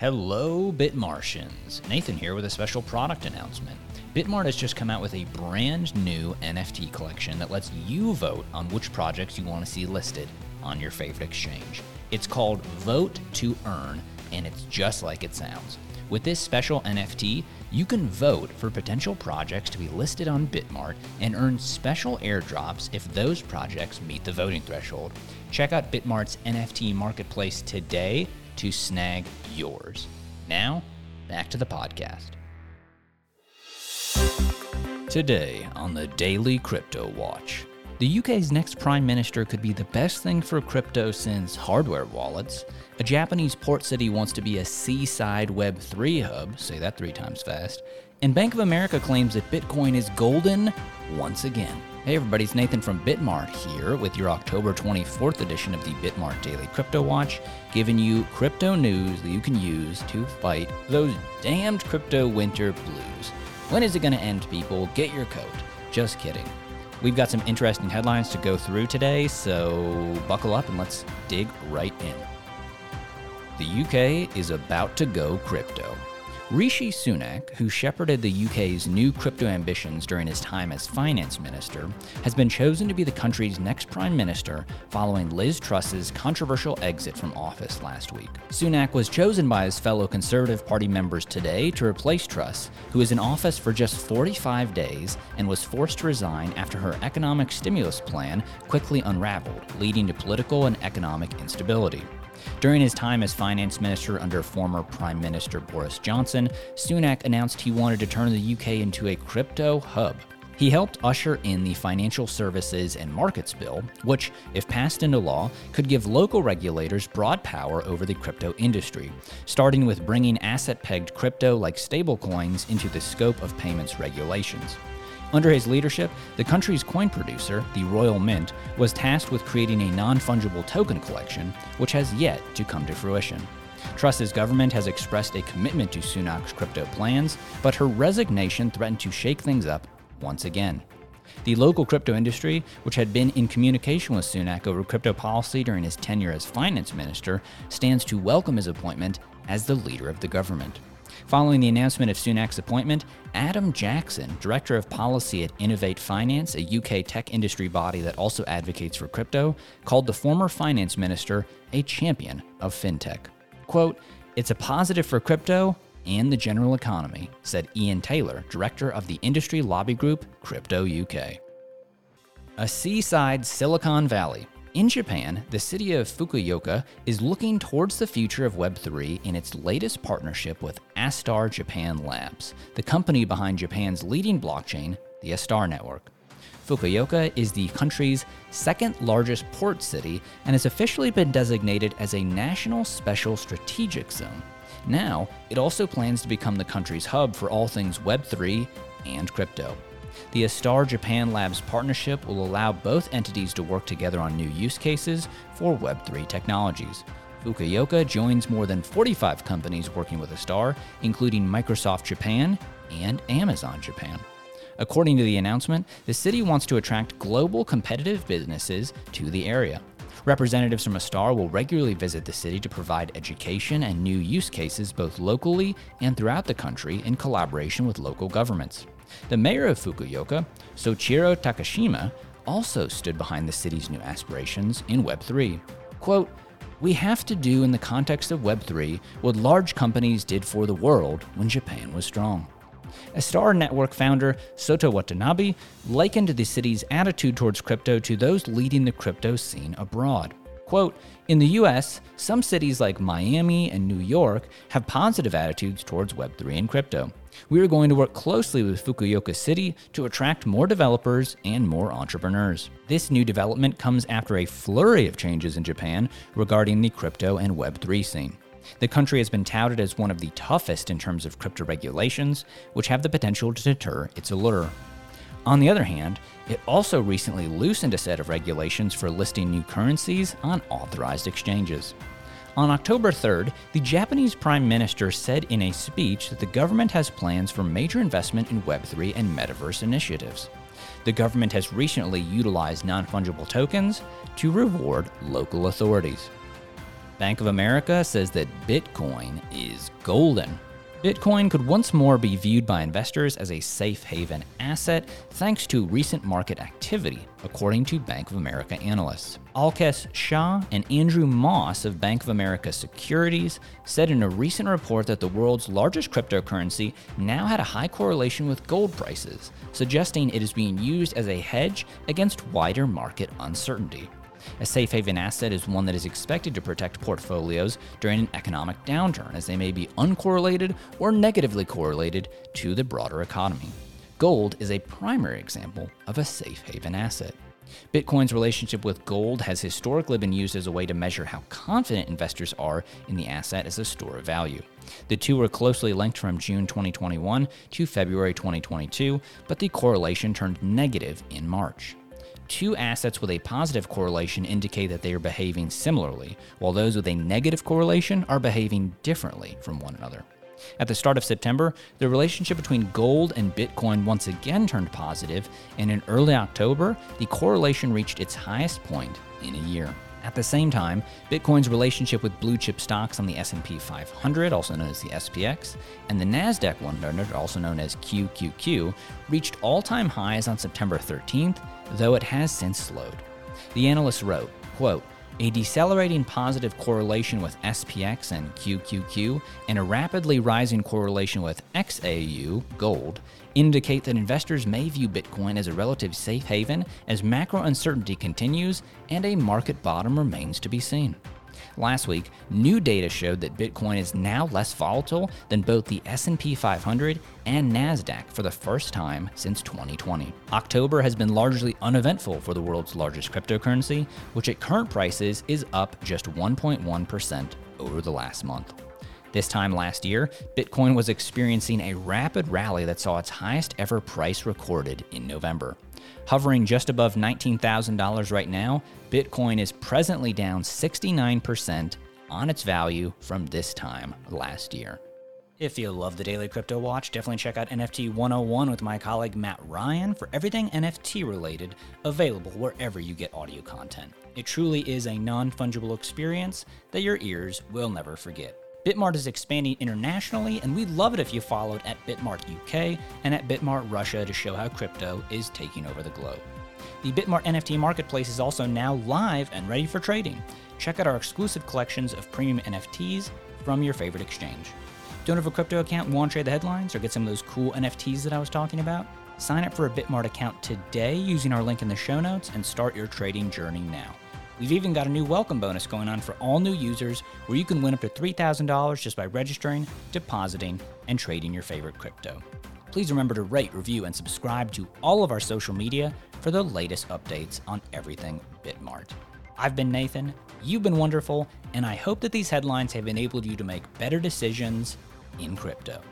Hello, Bitmartians. Nathan here with a special product announcement. Bitmart has just come out with a brand new NFT collection that lets you vote on which projects you want to see listed on your favorite exchange. It's called Vote to Earn, and it's just like it sounds. With this special NFT, you can vote for potential projects to be listed on Bitmart and earn special airdrops if those projects meet the voting threshold. Check out Bitmart's NFT marketplace today to snag yours. Now, back to the podcast. Today on the Daily Crypto Watch. The UK's next Prime Minister could be the best thing for crypto since hardware wallets. A Japanese port city wants to be a seaside Web3 hub, say that three times fast. And Bank of America claims that Bitcoin is golden once again. Hey everybody, it's Nathan from Bitmart here with your October 24th edition of the Bitmart Daily Crypto Watch, giving you crypto news that you can use to fight those damned crypto winter blues. When is it going to end, people? Get your coat. Just kidding. We've got some interesting headlines to go through today, so buckle up and let's dig right in. The UK is about to go crypto. Rishi Sunak, who shepherded the UK's new crypto ambitions during his time as finance minister, has been chosen to be the country's next prime minister following Liz Truss's controversial exit from office last week. Sunak was chosen by his fellow Conservative Party members today to replace Truss, who was in office for just 45 days and was forced to resign after her economic stimulus plan quickly unraveled, leading to political and economic instability. During his time as finance minister under former Prime Minister Boris Johnson, Sunak announced he wanted to turn the UK into a crypto hub. He helped usher in the Financial Services and Markets Bill, which, if passed into law, could give local regulators broad power over the crypto industry, starting with bringing asset pegged crypto like stablecoins into the scope of payments regulations. Under his leadership, the country's coin producer, the Royal Mint, was tasked with creating a non fungible token collection, which has yet to come to fruition. Truss's government has expressed a commitment to Sunak's crypto plans, but her resignation threatened to shake things up once again. The local crypto industry, which had been in communication with Sunak over crypto policy during his tenure as finance minister, stands to welcome his appointment as the leader of the government. Following the announcement of Sunak's appointment, Adam Jackson, Director of Policy at Innovate Finance, a UK tech industry body that also advocates for crypto, called the former finance minister a champion of fintech. Quote, It's a positive for crypto and the general economy, said Ian Taylor, Director of the industry lobby group Crypto UK. A seaside Silicon Valley in Japan, the city of Fukuoka is looking towards the future of Web3 in its latest partnership with Astar Japan Labs, the company behind Japan's leading blockchain, the Astar Network. Fukuoka is the country's second largest port city and has officially been designated as a National Special Strategic Zone. Now, it also plans to become the country's hub for all things Web3 and crypto. The Astar Japan Labs partnership will allow both entities to work together on new use cases for Web3 technologies. Fukuoka joins more than 45 companies working with Astar, including Microsoft Japan and Amazon Japan. According to the announcement, the city wants to attract global competitive businesses to the area. Representatives from Astar will regularly visit the city to provide education and new use cases both locally and throughout the country in collaboration with local governments. The mayor of Fukuoka, Soichiro Takashima, also stood behind the city's new aspirations in Web3. Quote, we have to do in the context of Web3 what large companies did for the world when Japan was strong. Astar Network founder Sota Watanabe likened the city's attitude towards crypto to those leading the crypto scene abroad. Quote, in the US, some cities like Miami and New York have positive attitudes towards Web3 and crypto. We are going to work closely with Fukuoka City to attract more developers and more entrepreneurs. This new development comes after a flurry of changes in Japan regarding the crypto and Web3 scene. The country has been touted as one of the toughest in terms of crypto regulations, which have the potential to deter its allure. On the other hand, it also recently loosened a set of regulations for listing new currencies on authorized exchanges. On October 3rd, the Japanese Prime Minister said in a speech that the government has plans for major investment in Web3 and metaverse initiatives. The government has recently utilized non fungible tokens to reward local authorities. Bank of America says that Bitcoin is golden. Bitcoin could once more be viewed by investors as a safe haven asset thanks to recent market activity, according to Bank of America analysts. Alkesh Shah and Andrew Moss of Bank of America Securities said in a recent report that the world's largest cryptocurrency now had a high correlation with gold prices, suggesting it is being used as a hedge against wider market uncertainty. A safe haven asset is one that is expected to protect portfolios during an economic downturn, as they may be uncorrelated or negatively correlated to the broader economy. Gold is a primary example of a safe haven asset. Bitcoin's relationship with gold has historically been used as a way to measure how confident investors are in the asset as a store of value. The two were closely linked from June 2021 to February 2022, but the correlation turned negative in March two assets with a positive correlation indicate that they are behaving similarly, while those with a negative correlation are behaving differently from one another. At the start of September, the relationship between gold and Bitcoin once again turned positive, and in early October, the correlation reached its highest point in a year. At the same time, Bitcoin's relationship with blue chip stocks on the S&P 500, also known as the SPX, and the Nasdaq 100, also known as QQQ, reached all-time highs on September 13th though it has since slowed. The analyst wrote, quote, a decelerating positive correlation with SPX and QQQ and a rapidly rising correlation with XAU, gold, indicate that investors may view Bitcoin as a relative safe haven as macro uncertainty continues and a market bottom remains to be seen. Last week, new data showed that Bitcoin is now less volatile than both the S&P 500 and Nasdaq for the first time since 2020. October has been largely uneventful for the world's largest cryptocurrency, which at current prices is up just 1.1% over the last month. This time last year, Bitcoin was experiencing a rapid rally that saw its highest ever price recorded in November. Hovering just above $19,000 right now, Bitcoin is presently down 69% on its value from this time last year. If you love the Daily Crypto Watch, definitely check out NFT 101 with my colleague Matt Ryan for everything NFT related, available wherever you get audio content. It truly is a non fungible experience that your ears will never forget. Bitmart is expanding internationally, and we'd love it if you followed at Bitmart UK and at Bitmart Russia to show how crypto is taking over the globe. The Bitmart NFT marketplace is also now live and ready for trading. Check out our exclusive collections of premium NFTs from your favorite exchange. Don't have a crypto account and want to trade the headlines or get some of those cool NFTs that I was talking about? Sign up for a Bitmart account today using our link in the show notes and start your trading journey now. We've even got a new welcome bonus going on for all new users where you can win up to $3,000 just by registering, depositing, and trading your favorite crypto. Please remember to rate, review, and subscribe to all of our social media for the latest updates on everything Bitmart. I've been Nathan, you've been wonderful, and I hope that these headlines have enabled you to make better decisions in crypto.